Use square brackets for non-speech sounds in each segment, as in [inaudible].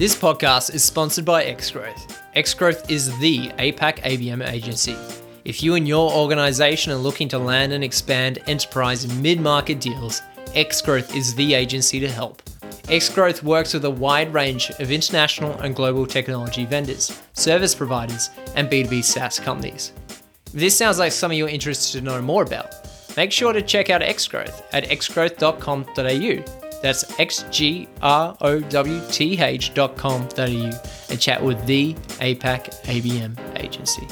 This podcast is sponsored by Xgrowth. Xgrowth is the APAC ABM agency. If you and your organization are looking to land and expand enterprise mid market deals, Xgrowth is the agency to help. Xgrowth works with a wide range of international and global technology vendors, service providers, and B2B SaaS companies. If this sounds like something you're interested to know more about, make sure to check out Xgrowth at xgrowth.com.au that's xgrowth dot xgrowth.com.au and chat with the APAC ABM agency.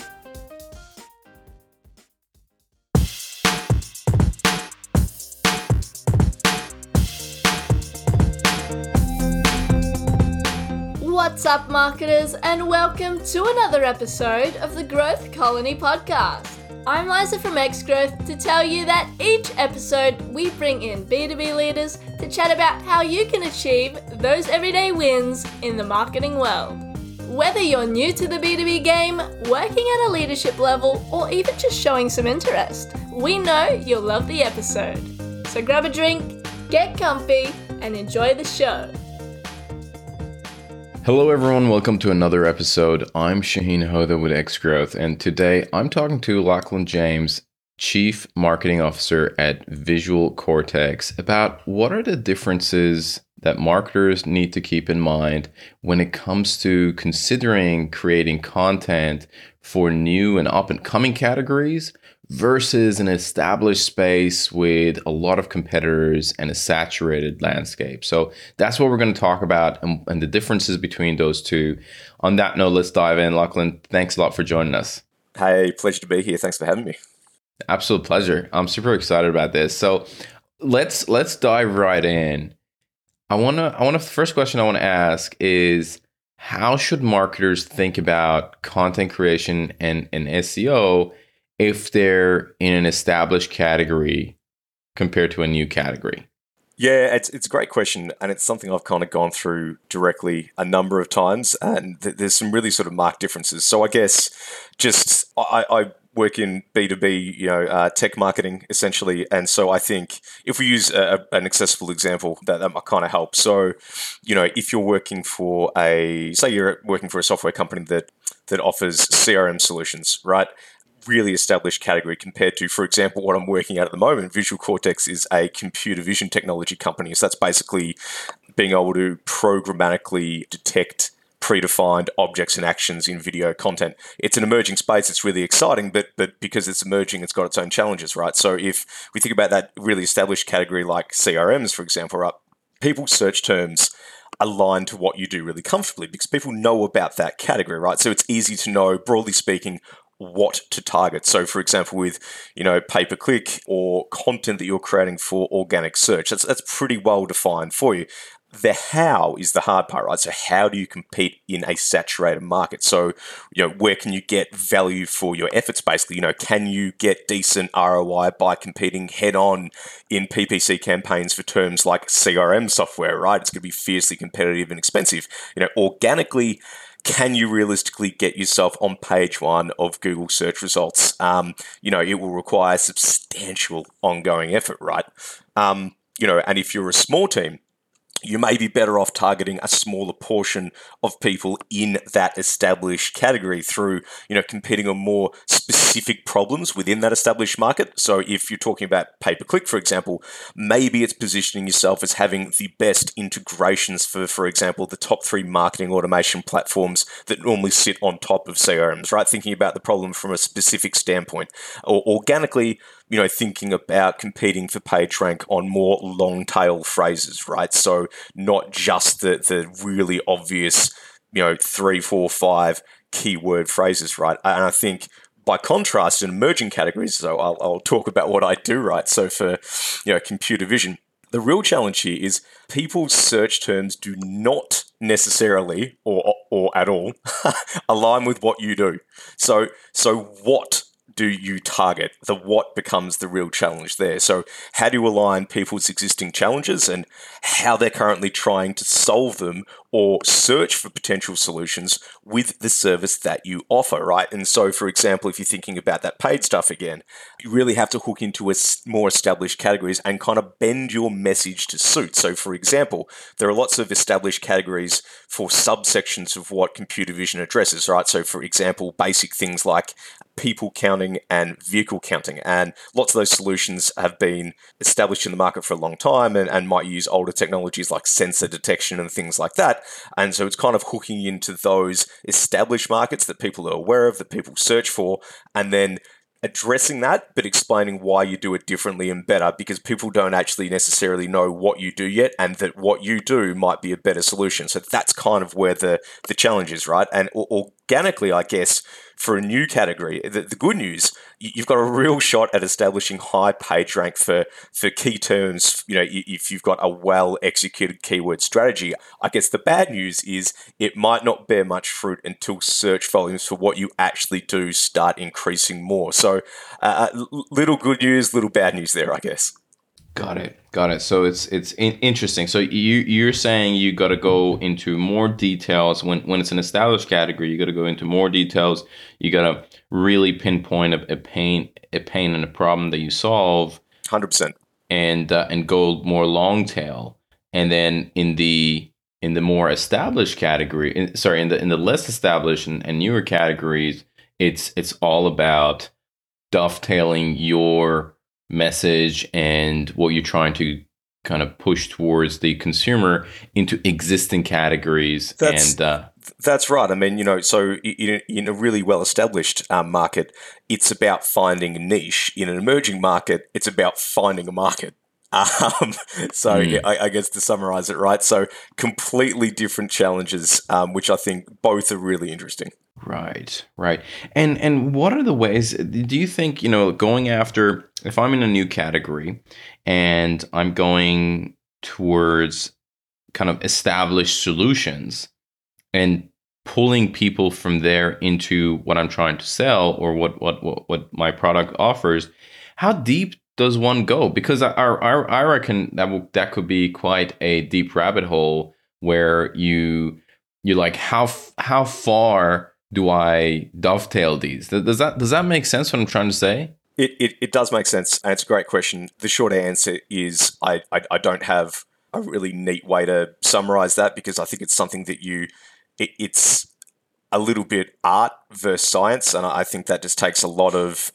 What's up, marketers, and welcome to another episode of the Growth Colony podcast. I'm Liza from X Growth to tell you that each episode we bring in B2B leaders to chat about how you can achieve those everyday wins in the marketing world. Whether you're new to the B2B game, working at a leadership level, or even just showing some interest, we know you'll love the episode. So grab a drink, get comfy, and enjoy the show. Hello, everyone. Welcome to another episode. I'm Shahin Hoda with X Growth, and today I'm talking to Lachlan James, Chief Marketing Officer at Visual Cortex, about what are the differences that marketers need to keep in mind when it comes to considering creating content for new and up and coming categories versus an established space with a lot of competitors and a saturated landscape. So that's what we're going to talk about and, and, the differences between those two. On that note, let's dive in. Lachlan, thanks a lot for joining us. Hey, pleasure to be here. Thanks for having me. Absolute pleasure. I'm super excited about this. So let's let's dive right in. I wanna I wanna the first question I wanna ask is how should marketers think about content creation and, and SEO if they're in an established category compared to a new category? Yeah, it's it's a great question, and it's something I've kind of gone through directly a number of times, and th- there's some really sort of marked differences. So I guess just I, I work in B two B, you know, uh, tech marketing essentially, and so I think if we use a, an accessible example, that that might kind of help. So, you know, if you're working for a say you're working for a software company that that offers CRM solutions, right? Really established category compared to, for example, what I'm working at at the moment. Visual Cortex is a computer vision technology company. So that's basically being able to programmatically detect predefined objects and actions in video content. It's an emerging space. It's really exciting, but but because it's emerging, it's got its own challenges, right? So if we think about that really established category like CRMs, for example, right, people search terms align to what you do really comfortably because people know about that category, right? So it's easy to know, broadly speaking, what to target. So, for example, with you know pay per click or content that you're creating for organic search, that's that's pretty well defined for you. The how is the hard part, right? So, how do you compete in a saturated market? So, you know, where can you get value for your efforts? Basically, you know, can you get decent ROI by competing head on in PPC campaigns for terms like CRM software, right? It's going to be fiercely competitive and expensive. You know, organically, can you realistically get yourself on page one of Google search results? Um, you know, it will require substantial ongoing effort, right? Um, you know, and if you're a small team, you may be better off targeting a smaller portion of people in that established category through, you know, competing on more specific problems within that established market. So if you're talking about pay per click, for example, maybe it's positioning yourself as having the best integrations for, for example, the top three marketing automation platforms that normally sit on top of CRMs, right? Thinking about the problem from a specific standpoint. Or organically, you know, thinking about competing for PageRank on more long tail phrases, right? So not just the, the really obvious, you know, three, four, five keyword phrases, right? And I think by contrast, in emerging categories, so I'll, I'll talk about what I do, right? So for, you know, computer vision, the real challenge here is people's search terms do not necessarily or, or at all [laughs] align with what you do. So, so what do you target? The what becomes the real challenge there. So, how do you align people's existing challenges and how they're currently trying to solve them or search for potential solutions with the service that you offer, right? And so, for example, if you're thinking about that paid stuff again, you really have to hook into more established categories and kind of bend your message to suit. So, for example, there are lots of established categories for subsections of what computer vision addresses, right? So, for example, basic things like people counting and vehicle counting. And lots of those solutions have been established in the market for a long time and, and might use older technologies like sensor detection and things like that. And so it's kind of hooking into those established markets that people are aware of, that people search for, and then addressing that, but explaining why you do it differently and better because people don't actually necessarily know what you do yet and that what you do might be a better solution. So that's kind of where the, the challenge is, right? And organically, I guess, for a new category, the, the good news, you've got a real shot at establishing high page rank for, for key terms. You know, if you've got a well executed keyword strategy, I guess the bad news is it might not bear much fruit until search volumes for what you actually do start increasing more. So, uh, uh little good news, little bad news there, I guess. Got it. Got it. So it's it's in- interesting. So you you're saying you got to go into more details when when it's an established category. You got to go into more details. You got to really pinpoint a, a, pain a pain and a problem that you solve. Hundred percent. And uh, and go more long tail. And then in the in the more established category, in, sorry, in the in the less established and, and newer categories, it's it's all about dovetailing your message and what you're trying to kind of push towards the consumer into existing categories that's, and uh, that's right. I mean you know so in, in a really well established um, market it's about finding a niche. In an emerging market it's about finding a market um, [laughs] so mm. I, I, guess to summarize it right so completely different challenges um, which i think both are really interesting Right, right. And and what are the ways do you think, you know, going after if I'm in a new category and I'm going towards kind of established solutions and pulling people from there into what I'm trying to sell or what what what, what my product offers, how deep does one go? Because I, I, I reckon that will, that could be quite a deep rabbit hole where you you like how how far do I dovetail these? Does that does that make sense? What I'm trying to say? It, it, it does make sense, and it's a great question. The short answer is I, I, I don't have a really neat way to summarize that because I think it's something that you it, it's a little bit art versus science, and I think that just takes a lot of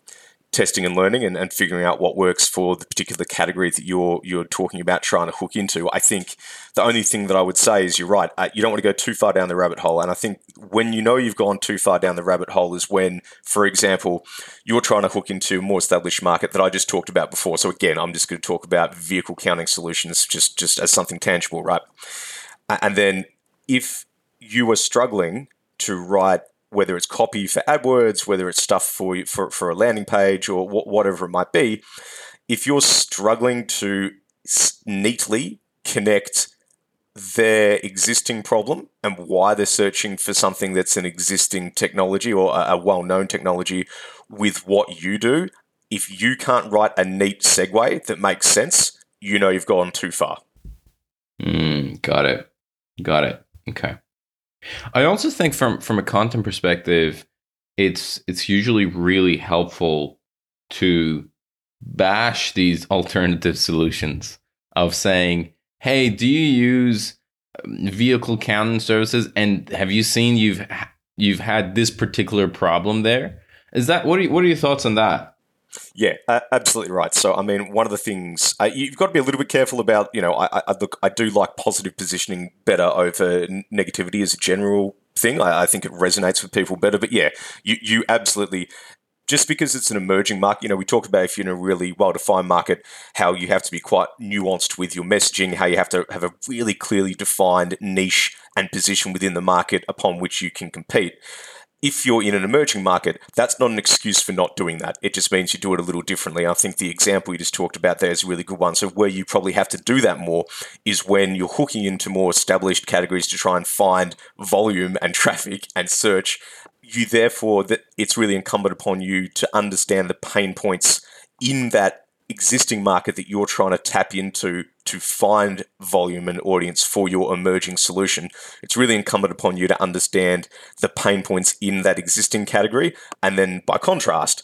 testing and learning and, and figuring out what works for the particular category that you're you're talking about trying to hook into. I think the only thing that I would say is you're right. Uh, you don't want to go too far down the rabbit hole. And I think when you know you've gone too far down the rabbit hole is when, for example, you're trying to hook into a more established market that I just talked about before. So again, I'm just going to talk about vehicle counting solutions just just as something tangible, right? And then if you are struggling to write whether it's copy for AdWords, whether it's stuff for for, for a landing page or whatever it might be, if you're struggling to neatly connect their existing problem and why they're searching for something that's an existing technology or a, well-known technology with what you do, if you can't write a neat segue that makes sense, you know you've gone too far. Mm, got it. Got it. Okay. I also think from from a content perspective, it's it's usually really helpful to bash these alternative solutions of saying, "Hey, do you use um, vehicle counting services? And have you seen you've you've had this particular problem there? Is that what are you, what are your thoughts on that?" Yeah, uh, absolutely right. So, I mean, one of the things uh, you've got to be a little bit careful about. You know, I, I, look, I do like positive positioning better over negativity as a general thing. I, I, think it resonates with people better. But yeah, you you absolutely. Just because it's an emerging market, you know, we talked about if you're in a really well defined market, how you have to be quite nuanced with your messaging, how you have to have a really clearly defined niche and position within the market upon which you can compete if you're in an emerging market, that's not an excuse for not doing that. It just means you do it a little differently. I think the example you just talked about there is a really good one. So, where you probably have to do that more is when you're hooking into more established categories to try and find volume and [laughs] traffic and search you therefore that it's really incumbent upon you to understand the pain points in that existing market that you're trying to tap into to find volume and audience for your emerging solution. It's really incumbent upon you to understand the pain points in that existing category and then by contrast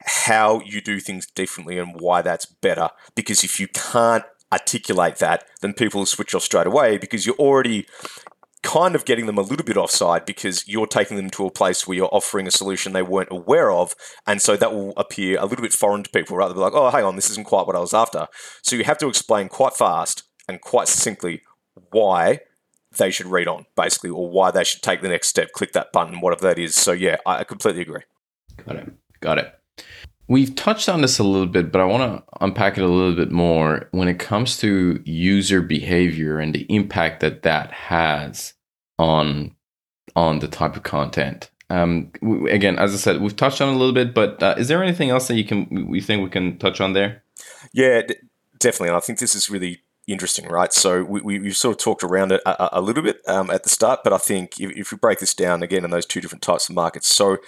how you do things differently and why that's better because if you can't articulate that, then people will switch off straight away because you're already kind of getting them a little bit offside because you're taking them to a place where you're offering a solution they weren't aware of. And so that will appear a little bit foreign to people, rather than like, oh, hang on, this isn't quite what I was after. So you have to explain quite fast and quite succinctly why they should read on, basically, or why they should take the next step, click that button, whatever that is. So yeah, I completely agree. Got it. Got it. We've touched on this a little bit, but I want to unpack it a little bit more when it comes to user behavior and the impact that that has on on the type of content. Um, again, as I said, we've touched on a little bit, but uh, is there anything else that you can we think we can touch on there? Yeah, d- definitely. And I think this is really interesting, right? So we, we, have sort of talked around it a, a little bit um, at the start, but I think if, if we break this down again in those two different types of markets, so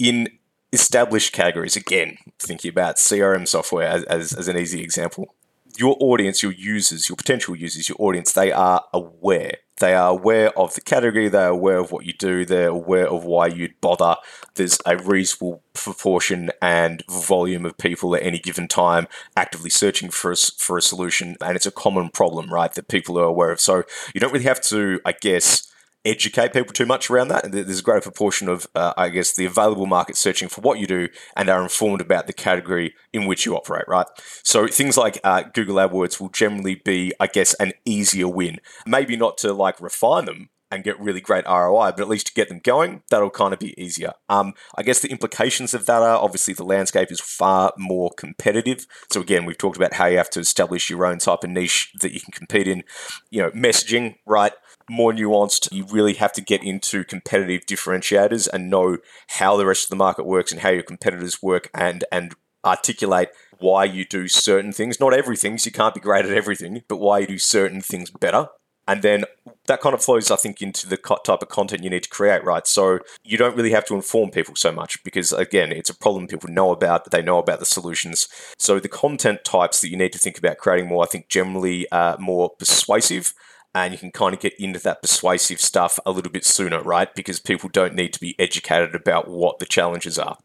in established categories, again, thinking about CRM software as, as, as an easy example, your audience, your users, your potential users, your audience, they are aware. They are aware of the category, they're aware of what you do, they're aware of why you'd bother. There's a reasonable proportion and volume of people at any given time actively searching for a, for a solution, and it's a common problem, right, that people are aware of. So you don't really have to, I guess, educate people too much around that. There's a greater proportion of, uh, I guess, the available market searching for what you do and are informed about the category in which you operate, right? So things like uh, Google AdWords will generally be, I guess, an easier win. Maybe not to like refine them and get really great ROI, but at least to get them going, that'll kind of be easier. Um, I guess the implications of that are obviously the landscape is far more competitive. So again, we've talked about how you have to establish your own type of niche that you can compete in. You know, messaging, right? More nuanced. You really have to get into competitive differentiators and know how the rest of the market works and how your competitors work and and articulate why you do certain things. Not everything, so you can't be great at everything, but why you do certain things better. And then that kind of flows, I think, into the type of content you need to create, right? So you don't really have to inform people so much because, again, it's a problem people know about. They know about the solutions. So the content types that you need to think about creating more, I think, generally uh, more persuasive and you can kind of get into that persuasive stuff a little bit sooner, right? Because people don't need to be educated about what the challenges are.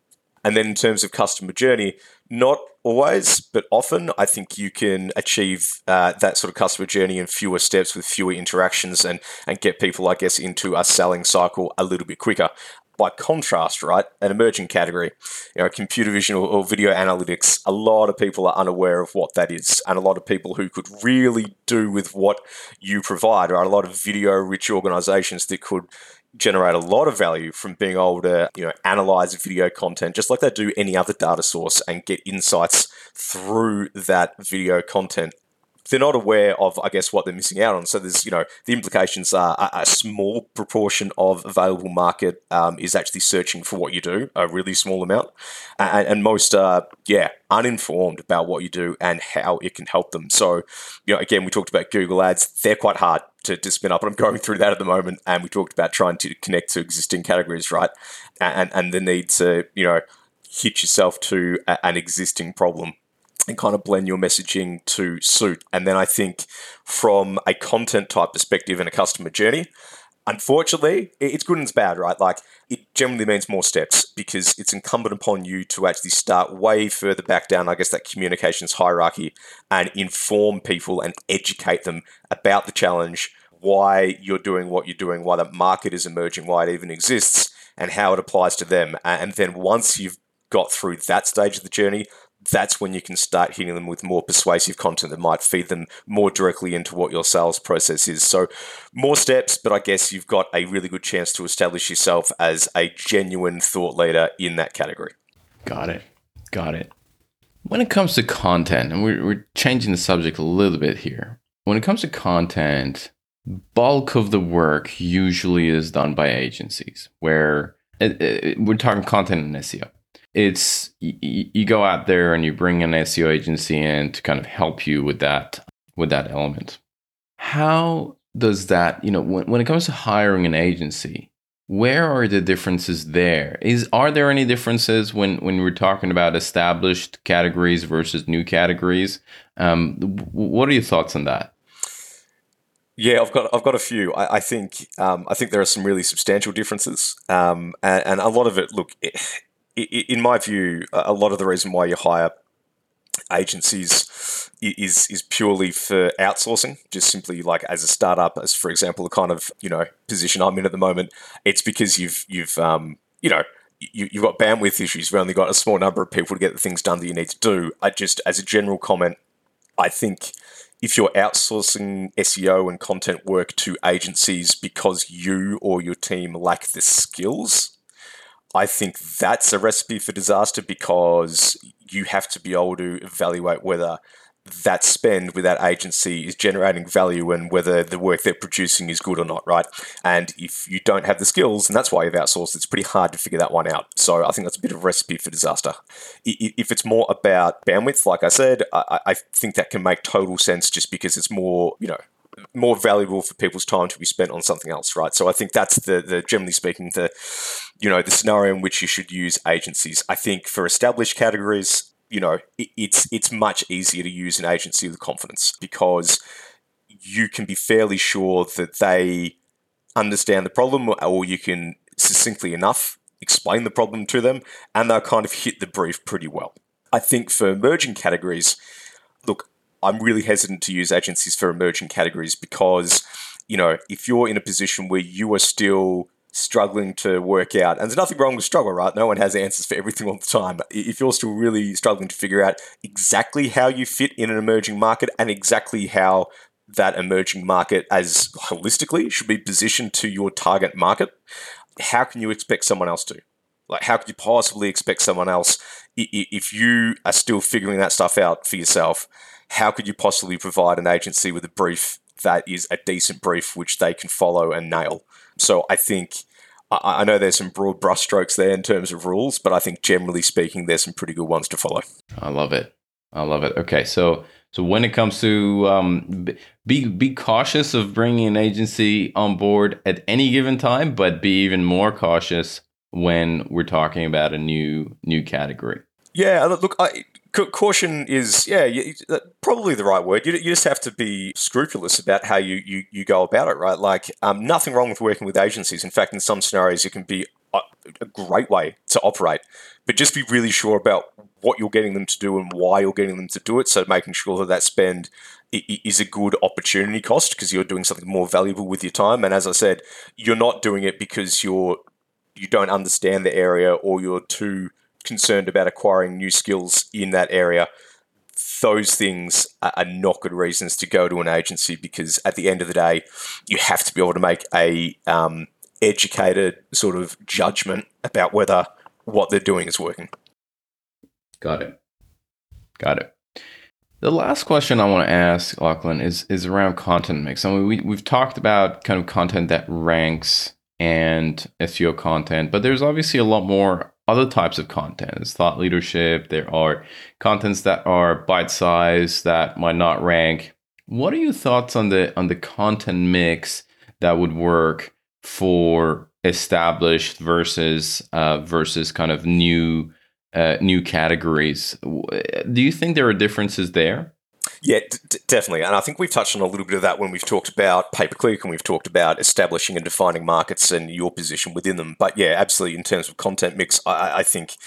And then in terms of customer journey, not always, but often, I think you can achieve uh, that sort of customer journey in fewer steps with fewer interactions and, and get people, I guess, into a selling cycle a little bit quicker by contrast, right, an emerging category, you know, computer vision or, or, video analytics, a lot of people are unaware of what that is. And a lot of people who could really do with what you provide are a lot of video rich organizations that could generate a lot of value from being able to, you know, analyze video content just like they do any other data source and get insights through that video content they're not aware of, I guess, what they're missing out on. So there's, you know, the implications are a, small proportion of available market um, is actually searching for what you do, a really small amount, and, and most are, yeah, uninformed about what you do and how it can help them. So, you know, again, we talked about Google Ads; they're quite hard to, to spin up, and I'm going through that at the moment. And we talked about trying to connect to existing categories, right, and and the need to, you know, hit yourself to an existing problem and kind of blend your messaging to suit. And then I think from a content type perspective and a customer journey, unfortunately, it's good and it's bad, right? Like it generally means more steps because it's incumbent upon you to actually start way further back down, I guess, that communications hierarchy and inform people and educate them about the challenge, why you're doing what you're doing, why the market is emerging, why it even exists, and how it applies to them. And then once you've got through that stage of the journey, that's when you can start hitting them with more persuasive content that might feed them more directly into what your sales process is. So, more steps, but I guess you've got a really good chance to establish yourself as a genuine thought leader in that category. Got it. Got it. When it comes to content, and we're, changing the subject a little bit here. When it comes to content, bulk of the work usually is done by agencies where it, it, we're talking content and SEO it's you, you go out there and you bring an SEO agency in to kind of help you with that with that element. How does that, you know, when, when it comes to hiring an agency, where are the differences there? Is are there any differences when when we're talking about established categories versus new categories? Um, what are your thoughts on that? Yeah, I've got I've got a few. I, I think um, I think there are some really substantial differences, um, and, and, a lot of it. Look, in my view, a lot of the reason why you hire agencies is is purely for outsourcing, just simply like as a startup, as for example, the kind of you know position I'm in at the moment. It's because you've you've um, you know you, have got bandwidth issues. You've only got a small number of people to get the things done that you need to do. I just, as a general comment, I think if you're outsourcing SEO and content work to agencies because you or your team lack the skills, I think that's a recipe for disaster because you have to be able to evaluate whether that spend with that agency is generating value and whether the work they're producing is good or not, right? And if you don't have the skills, and that's why you've outsourced, it's pretty hard to figure that one out. So I think that's a bit of a recipe for disaster. If it's more about bandwidth, like I said, I think that can make total sense just because it's more, you know, more valuable for people's time to be spent on something else, right? So I think that's the, the generally speaking the you know the scenario in which you should use agencies. I think for established categories, you know, it, it's it's much easier to use an agency with confidence because you can be fairly sure that they understand the problem, or you can succinctly enough explain the problem to them, and they'll kind of hit the brief pretty well. I think for emerging categories, I'm really hesitant to use agencies for emerging categories because, you know, if you're in a position where you are still struggling to work out, and there's nothing wrong with struggle, right? No one has answers for everything all the time. If you're still really struggling to figure out exactly how you fit in an emerging market and exactly how that emerging market as holistically should be positioned to your target market, how can you expect someone else to? Like, how could you possibly expect someone else if you are still figuring that stuff out for yourself? How could you possibly provide an agency with a brief that is a decent brief which they can follow and nail? So I think I, know there's some broad brushstrokes there in terms of rules, but I think generally speaking, there's some pretty good ones to follow. I love it. I love it. Okay, so so when it comes to um, be be cautious of bringing an agency on board at any given time, but be even more cautious when we're talking about a new new category. Yeah, look, I, caution is yeah probably the right word. You, you just have to be scrupulous about how you, you, you go about it right? Like um, nothing wrong with working with agencies. In fact in some scenarios it can be a, a great way to operate. But just be really sure about what you're getting them to do and why you're getting them to do it. So making sure that that spend is a good opportunity cost because you're doing something more valuable with your time. And as i said you're not doing it because you're you don't understand the area or you're too concerned about acquiring new skills in that area, those things are not good reasons to go to an agency because at the end of the day, you have to be able to make a um, educated sort of judgment about whether what they're doing is working. Got it. Got it. The last question I want to ask, Lachlan, is is around content mix. I mean, we we've talked about kind of content that ranks and SEO content, but there's obviously a lot more other types of content. It's thought leadership. There are contents that are bite size that might not rank. What are your thoughts on the on the content mix that would work for established versus uh, versus kind of new uh, new categories? Do you think there are differences there? Yeah, d- definitely. And I think we've touched on a little bit of that when we've talked about pay per click and we've talked about establishing and defining markets and your position within them. But yeah, absolutely. In terms of content mix, I, I think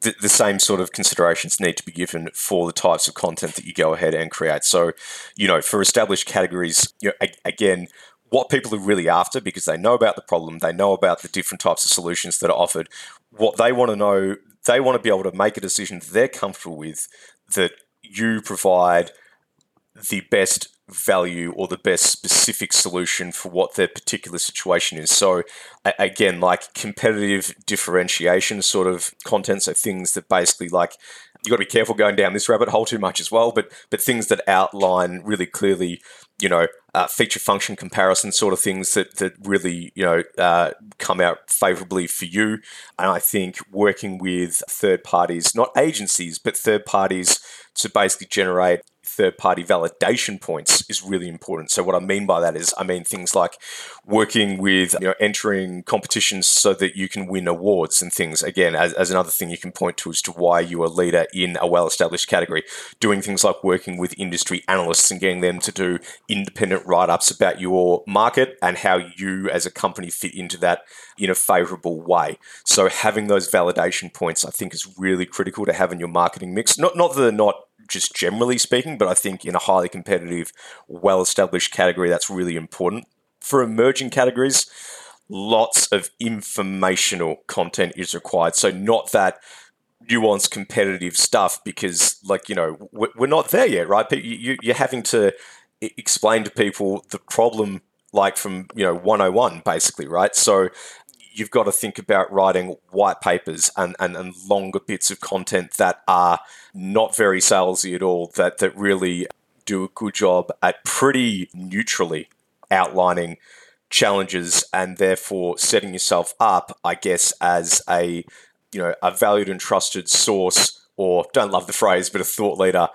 the, the, same sort of considerations need to be given for the types of content that you go ahead and create. So, you know, for established categories, you know, a- again, what people are really after because they know about the problem, they know about the different types of solutions that are offered. What they want to know, they want to be able to make a decision they're comfortable with that you provide the best value or the best specific solution for what their particular situation is. So, again, like competitive differentiation sort of content, so things that basically like you got to be careful going down this rabbit hole too much as well. But but things that outline really clearly, you know, uh, feature function comparison sort of things that that really you know uh, come out favorably for you. And I think working with third parties, not agencies, but third parties to basically generate third party validation points is really important. So, what I mean by that is, I mean things like working with, you know, entering competitions so that you can win awards and things. Again, as, as another thing you can point to as to why you're a leader in a well established category. Doing things like working with industry analysts and getting them to do independent write ups about your market and how you as a company fit into that in a favorable way. So, having those validation points, I think, is really critical to have in your marketing mix. Not, not that they're not just generally speaking, but I think in a highly competitive, well established category, that's really important. For emerging categories, lots of informational content is required. So, not that nuanced competitive stuff because, like, you know, we're not there yet, right? You're having to explain to people the problem like from you know 101 basically right so you've got to think about writing white papers and, and, and longer bits of content that are not very salesy at all, that, that really do a good job at pretty neutrally outlining challenges and therefore setting yourself up, I guess, as a you know a valued and trusted source, or don't love the phrase, but a thought leader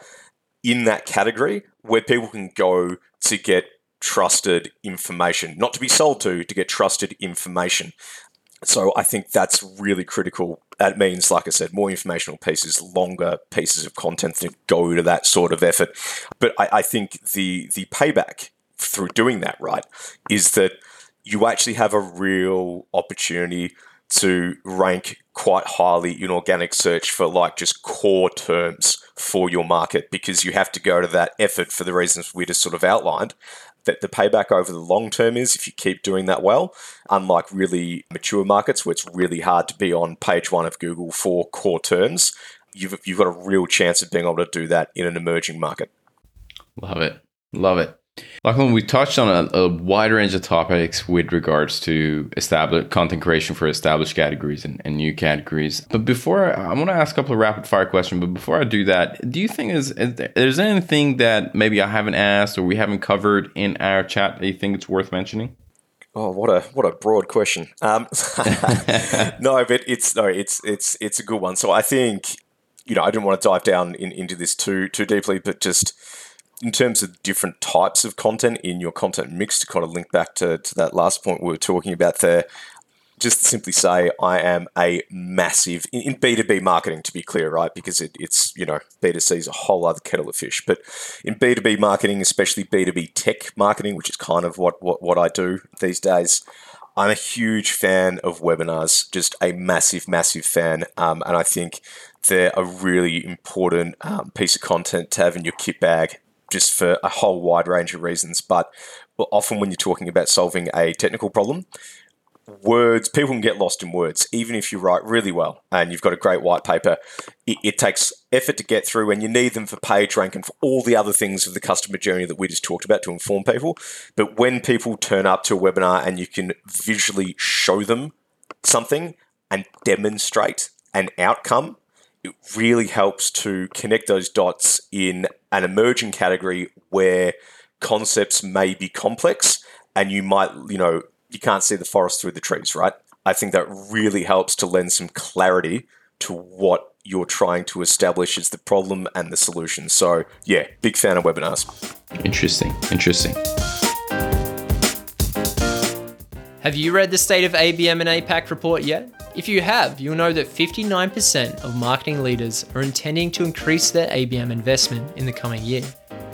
in that category where people can go to get trusted information, not to be sold to, to get trusted information. So I think that's really critical. That means, like I said, more informational pieces, longer pieces of content that go to that sort of effort. But I, I think the the payback through doing that right is that you actually have a real opportunity to rank quite highly in organic search for like just core terms for your market because you have to go to that effort for the reasons we just sort of outlined that the payback over the long term is if you keep doing that well. Unlike really mature markets where it's really hard to be on page one of Google for core terms, you've, you've got a real chance of being able to do that in an emerging market. Love it. Love it. Lachlan, we touched on a, a, wide range of topics with regards to established content creation for established categories and, and new categories. But before I, I want to ask a couple of rapid fire questions. But before I do that, do you think is, is there, there's anything that maybe I haven't asked or we haven't covered in our chat that you think it's worth mentioning? Oh, what a what a broad question. Um, [laughs] [laughs] no, but it's no, it's it's it's a good one. So I think you know I didn't want to dive down in, into this too too deeply, but just in terms of different types of content in your content mix, to kind of link back to, to that last point we were talking about there, just simply say I am a massive in, in B2B marketing to be clear, right? Because it, it's, you know, B2C is a whole other kettle of fish. But in B2B marketing, especially B2B tech marketing, which is kind of what, what, what I do these days, I'm a huge fan of webinars, just a massive, massive fan. Um, and I think they're a really important um, piece of content to have in your kit bag just for a whole wide range of reasons. But often when you're talking about solving a technical problem, words people can get lost in words even if you write really well and you've got a great white paper it, it, takes effort to get through and you need them for page rank and for all the other things of the customer journey that we just talked about to inform people but when people turn up to a webinar and you can visually show them something and demonstrate an outcome it really helps to connect those dots in an emerging category where concepts may be complex and you might, you know, you can't see the forest through the trees, right? I think that really helps to lend some clarity to what you're trying to establish as the problem and the solution. So, yeah, big fan of webinars. Interesting. Interesting. Have you read the State of ABM and APAC report yet? If you have, you'll know that 59% of marketing leaders are intending to increase their ABM investment in the coming year.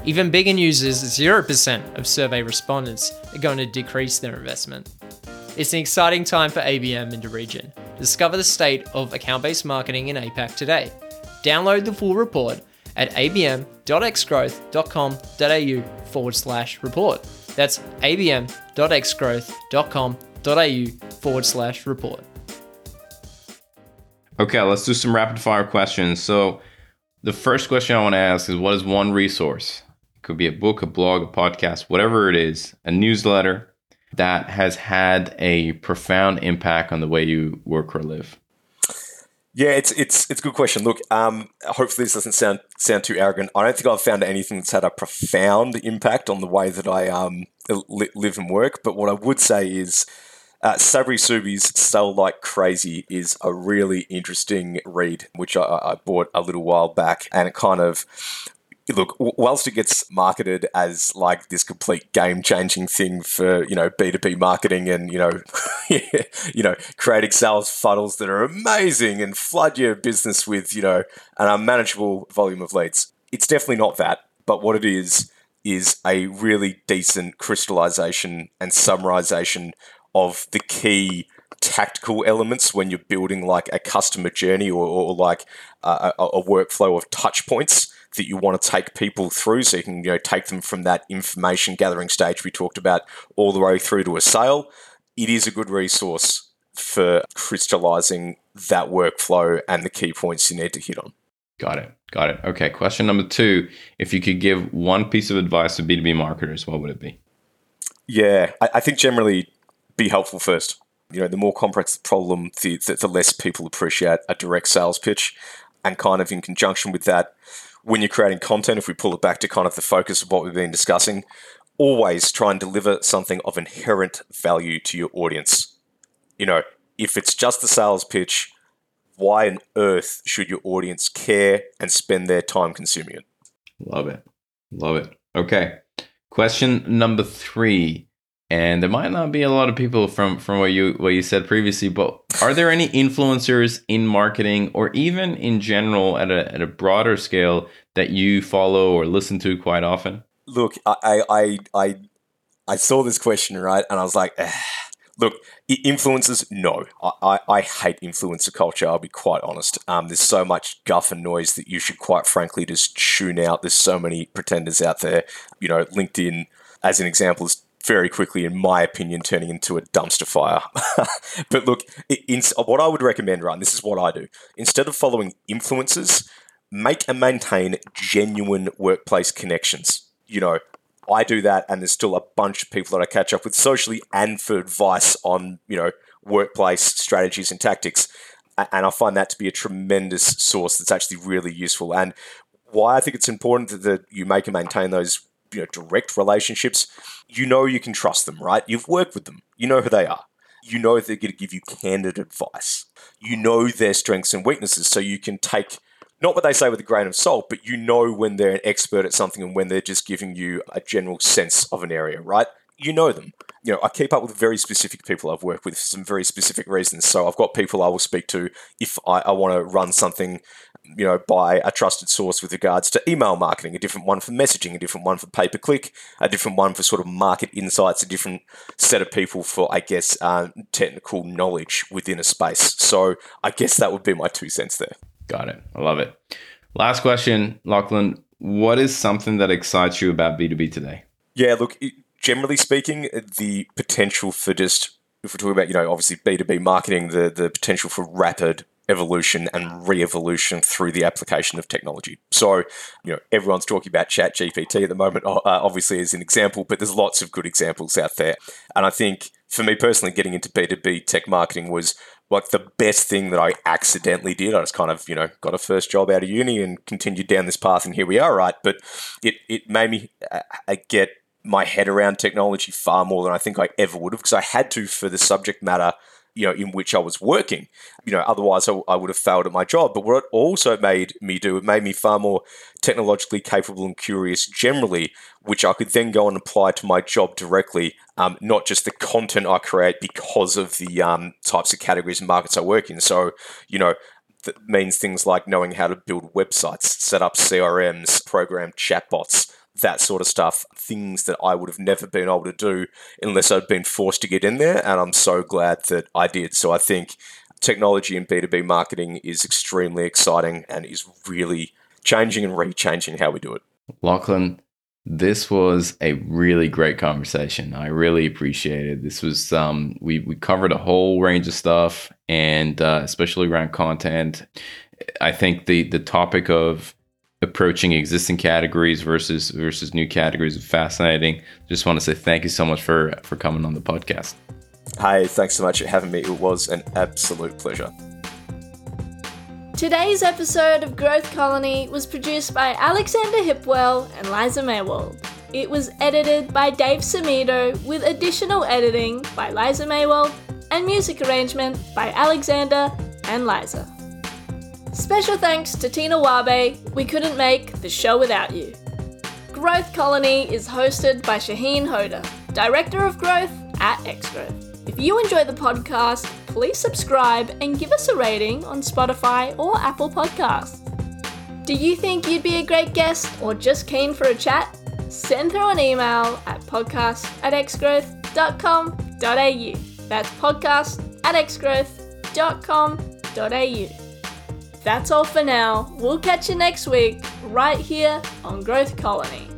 Even bigger news is 0% of survey respondents are going to decrease their investment. It's an exciting time for ABM in the region. Discover the state of account based marketing in APAC today. Download the full report at abm.xgrowth.com.au forward slash report. That's abm.xgrowth.com.au forward slash report. Okay, let's do some rapid fire questions. So, the first question I want to ask is what is one resource? It could be a book, a blog, a podcast, whatever it is, a newsletter that has had a profound impact on the way you work or live. Yeah, it's it's it's a good question. Look, um, hopefully this doesn't sound sound too arrogant. I don't think I've found anything that's had a profound impact on the way that I um, live and work. But what I would say is, uh, Sabri Suby's Sell Like Crazy is a really interesting read, which I, I bought a little while back, and it kind of look, whilst it gets marketed as like this complete game changing thing for, you know, B2B marketing and, you know, [laughs] you know, creating sales funnels that are amazing and flood your business with, you know, an unmanageable volume of leads. It's definitely not that. But what it is, is a really decent crystallization and summarization of the key tactical elements when you're building like a customer journey or, or like a, a, workflow of touch points that you want to take people through so you can you know take them from that information gathering stage we talked about all the way through to a sale. It is a good resource for crystallizing that workflow and the key points you need to hit on. Got it. Got it. Okay question number two. If you could give one piece of advice to b2b marketers what would it be? Yeah i, I think generally be helpful first. You know the more complex the problem the, the, the less people appreciate a direct sales pitch and kind of in conjunction with that when you're creating content, if we pull it back to kind of the focus of what we've been discussing, always try and deliver something of inherent value to your audience. You know, if it's just the sales pitch, why on earth should your audience care and spend their time consuming it? Love it. Love it. Okay. Question number three and there might not be a lot of people from from what you what you said previously but are there any influencers in marketing or even in general at a, at a broader scale that you follow or listen to quite often? Look i i i i saw this question right? And i was like eh. look influencers no. I, I, I hate influencer culture i'll be quite honest. Um, there's so much guff and noise that you should quite frankly just tune out. There's so many pretenders out there you know linkedin as an example is very quickly, in my opinion, turning into a dumpster fire. [laughs] but look, in, what I would recommend, right, this is what I do. Instead of following influencers, make and maintain genuine workplace connections. You know, I do that, and there's still a bunch of people that I catch up with socially and for advice on, you know, workplace strategies and tactics. And I find that to be a tremendous source that's actually really useful. And why I think it's important that you make and maintain those you know, direct relationships, you know you can trust them, right? You've worked with them. You know who they are. You know they're going to give you candid advice. You know their strengths and weaknesses, so you can take not what they say with a grain of salt, but you know when they're an expert at something and when they're just giving you a general sense of an area, right? You know them. You know, I keep up with very specific people I've worked with for some very specific reasons. So I've got people I will speak to if I, I want to run something you know, by a trusted source with regards to email marketing, a different one for messaging, a different one for pay per click, a different one for sort of market insights, a different set of people for, I guess, uh, technical knowledge within a space. So I guess that would be my two cents there. Got it. I love it. Last question, Lachlan. What is something that excites you about B2B today? Yeah, look, generally speaking, the potential for just, if we're talking about, you know, obviously B2B marketing, the, the potential for rapid evolution and re-evolution through the application of technology. So, you know, everyone's talking about Chat GPT at the moment, uh, obviously as an example, but there's lots of good examples out there. And I think for me personally, getting into B2B tech marketing was like the best thing that I accidentally did. I just kind of, you know, got a first job out of uni and continued down this path, and here we are, right? But it, it made me uh, get my head around technology far more than I think I ever would have because I had to for the subject matter you know, in which I was working. You know, otherwise I, I, would have failed at my job. But what it also made me do, it made me far more technologically capable and curious generally, which I could then go and apply to my job directly, um, not just the content I create because of the um, types of categories and markets I work in. So, you know, that means things like knowing how to build websites, set up CRMs, program chatbots, that sort of stuff, things that I would have never been able to do unless I'd been forced to get in there. And I'm so glad that I did. So I think technology and B2B marketing is extremely exciting and is really changing and rechanging how we do it. Lachlan, this was a really great conversation. I really appreciate it. This was um, we we covered a whole range of stuff, and uh, especially around content. I think the the topic of approaching existing categories versus versus new categories is fascinating. Just want to say thank you so much for for coming on the podcast. Hi, thanks so much for having me. It was an absolute pleasure. Today's episode of Growth Colony was produced by Alexander Hipwell and Liza Maywald. It was edited by Dave Samito with additional editing by Liza Maywald and music arrangement by Alexander and Liza. Special thanks to Tina Wabe. We couldn't make the show without you. Growth Colony is hosted by Shahin Hoda, Director of Growth at Xgrowth. If you enjoy the podcast, please subscribe and give us a rating on Spotify or Apple Podcasts. Do you think you'd be a great guest or just keen for a chat? Send through an email at podcast at xgrowth.com.au. That's podcast at xgrowth.com.au. That's all for now. We'll catch you next week, right here on Growth Colony.